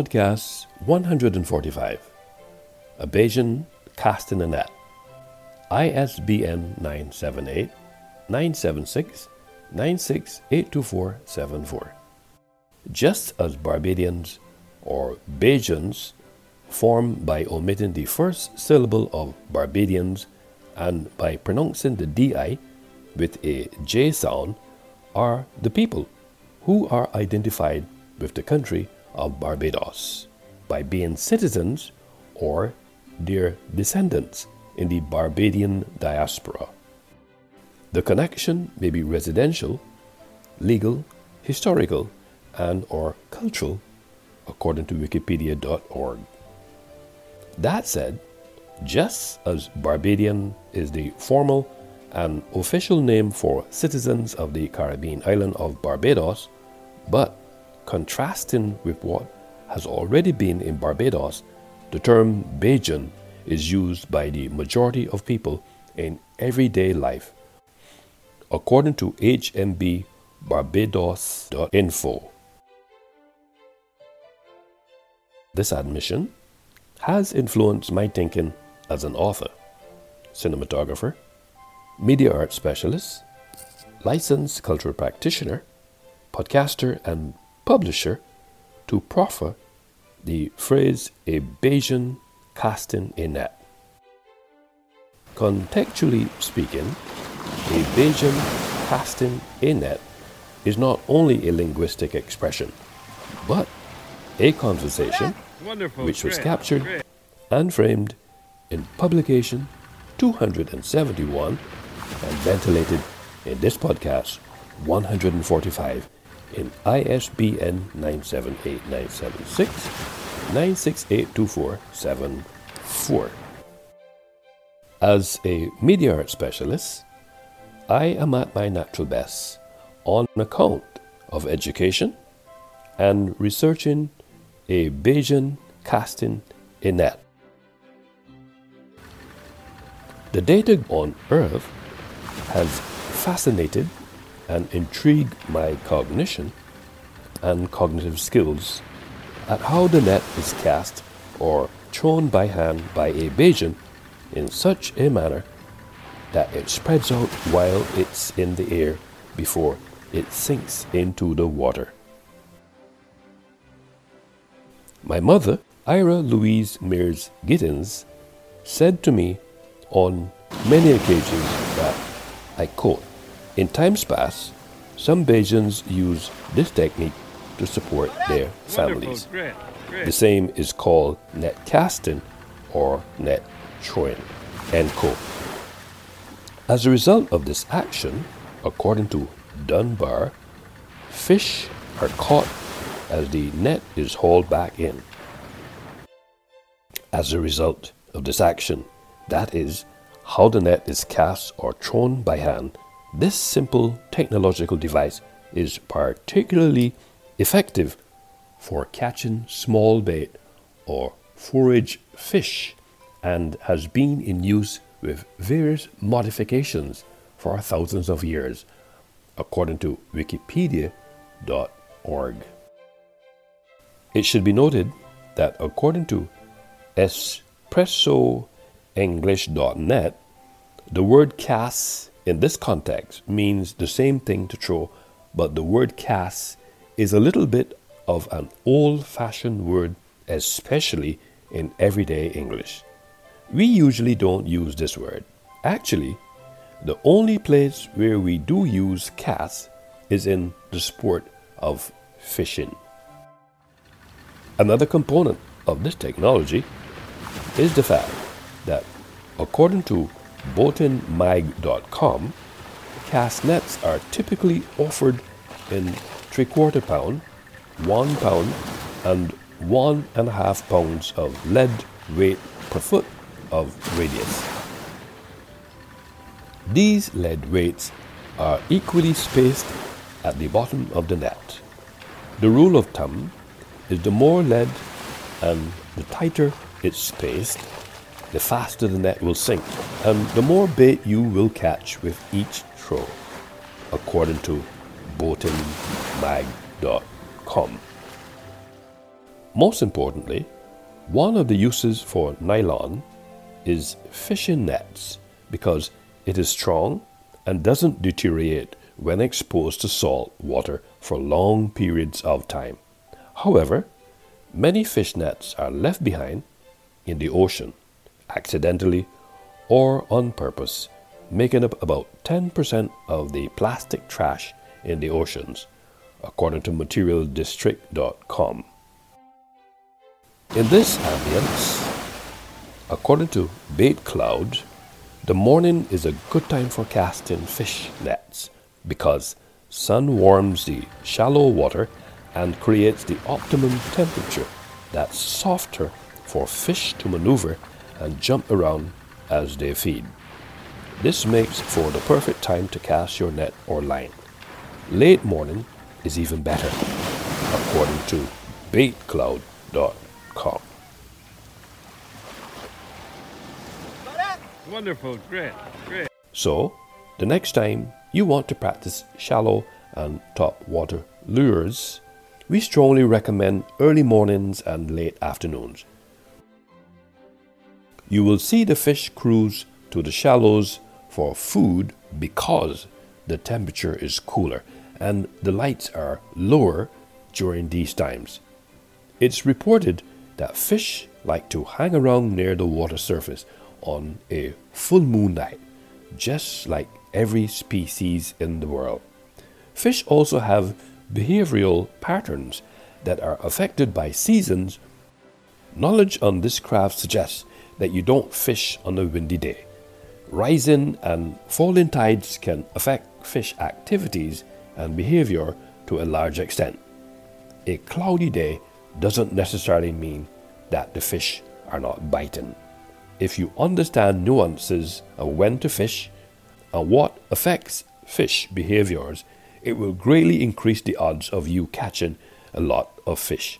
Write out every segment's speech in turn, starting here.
Podcast 145 A Bajan Cast in a Net. ISBN 978 976 9682474. Just as Barbadians or Bajans form by omitting the first syllable of Barbadians and by pronouncing the DI with a J sound, are the people who are identified with the country of Barbados by being citizens or their descendants in the Barbadian diaspora. The connection may be residential, legal, historical, and or cultural according to wikipedia.org. That said, just as Barbadian is the formal and official name for citizens of the Caribbean island of Barbados, but contrasting with what has already been in Barbados, the term Bajan is used by the majority of people in everyday life. According to HMB Barbados.info, this admission has influenced my thinking as an author, cinematographer, media art specialist, licensed cultural practitioner, podcaster, and publisher to proffer the phrase a Bajan casting a net. Contextually speaking, a Bajan casting a net is not only a linguistic expression, but a conversation Wonderful. which was captured Great. and framed in publication 271 and ventilated in this podcast 145 in ISBN 978-976 9682474. As a media art specialist, I am at my natural best on account of education and researching a Bajan casting a net. The data on Earth has fascinated and intrigue my cognition and cognitive skills at how the net is cast or thrown by hand by a Bajan in such a manner that it spreads out while it's in the air before it sinks into the water. My mother, Ira Louise Mears Gittins, said to me on many occasions that, I quote, in times past, some Bajans use this technique to support their families. Great. Great. The same is called net casting or net throwing. End quote. As a result of this action, according to Dunbar, fish are caught as the net is hauled back in. As a result of this action, that is, how the net is cast or thrown by hand, this simple technological device is particularly effective for catching small bait or forage fish and has been in use with various modifications for thousands of years, according to wikipedia.org. It should be noted that according to espressoenglish.net, the word cast in this context means the same thing to throw, but the word cast is a little bit of an old fashioned word, especially in everyday English. We usually don't use this word. Actually, the only place where we do use cast is in the sport of fishing. Another component of this technology is the fact that, according to boatingmag.com, cast nets are typically offered in three quarter pound, one pound, and one and a half pounds of lead weight per foot of radius. These lead weights are equally spaced at the bottom of the net. The rule of thumb is the more lead and the tighter it's spaced, the faster the net will sink, and the more bait you will catch with each throw, according to boatingmag.com. Most importantly, one of the uses for nylon is fishing nets because it is strong and doesn't deteriorate when exposed to salt water for long periods of time. However, many fish nets are left behind in the ocean accidentally or on purpose, making up about 10% of the plastic trash in the oceans, according to materialdistrict.com. In this ambience, according to Bait Cloud, the morning is a good time for casting fish nets because sun warms the shallow water and creates the optimum temperature that's softer for fish to maneuver and jump around as they feed. This makes for the perfect time to cast your net or line. Late morning is even better, according to baitcloud.com. Wonderful, great, great. So, the next time you want to practice shallow and top water lures, we strongly recommend early mornings and late afternoons. You will see the fish cruise to the shallows for food because the temperature is cooler and the lights are lower during these times. It's reported that fish like to hang around near the water surface on a full moon night, just like every species in the world. Fish also have behavioral patterns that are affected by seasons. Knowledge on this craft suggests that you don't fish on a windy day. Rising and falling tides can affect fish activities and behavior to a large extent. A cloudy day doesn't necessarily mean that the fish are not biting. If you understand nuances of when to fish and what affects fish behaviors, it will greatly increase the odds of you catching a lot of fish,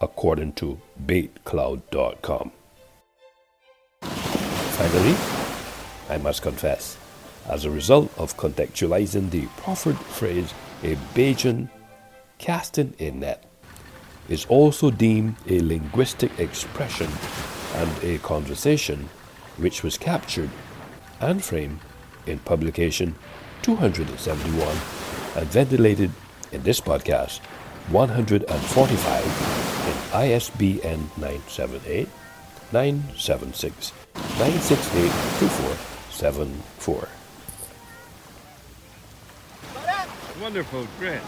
according to baitcloud.com. Finally, I must confess, as a result of contextualizing the proffered phrase, a Bajan casting a net is also deemed a linguistic expression and a conversation which was captured and framed in publication 271 and ventilated in this podcast 145 in ISBN 978 976 968 2474. Wonderful, great.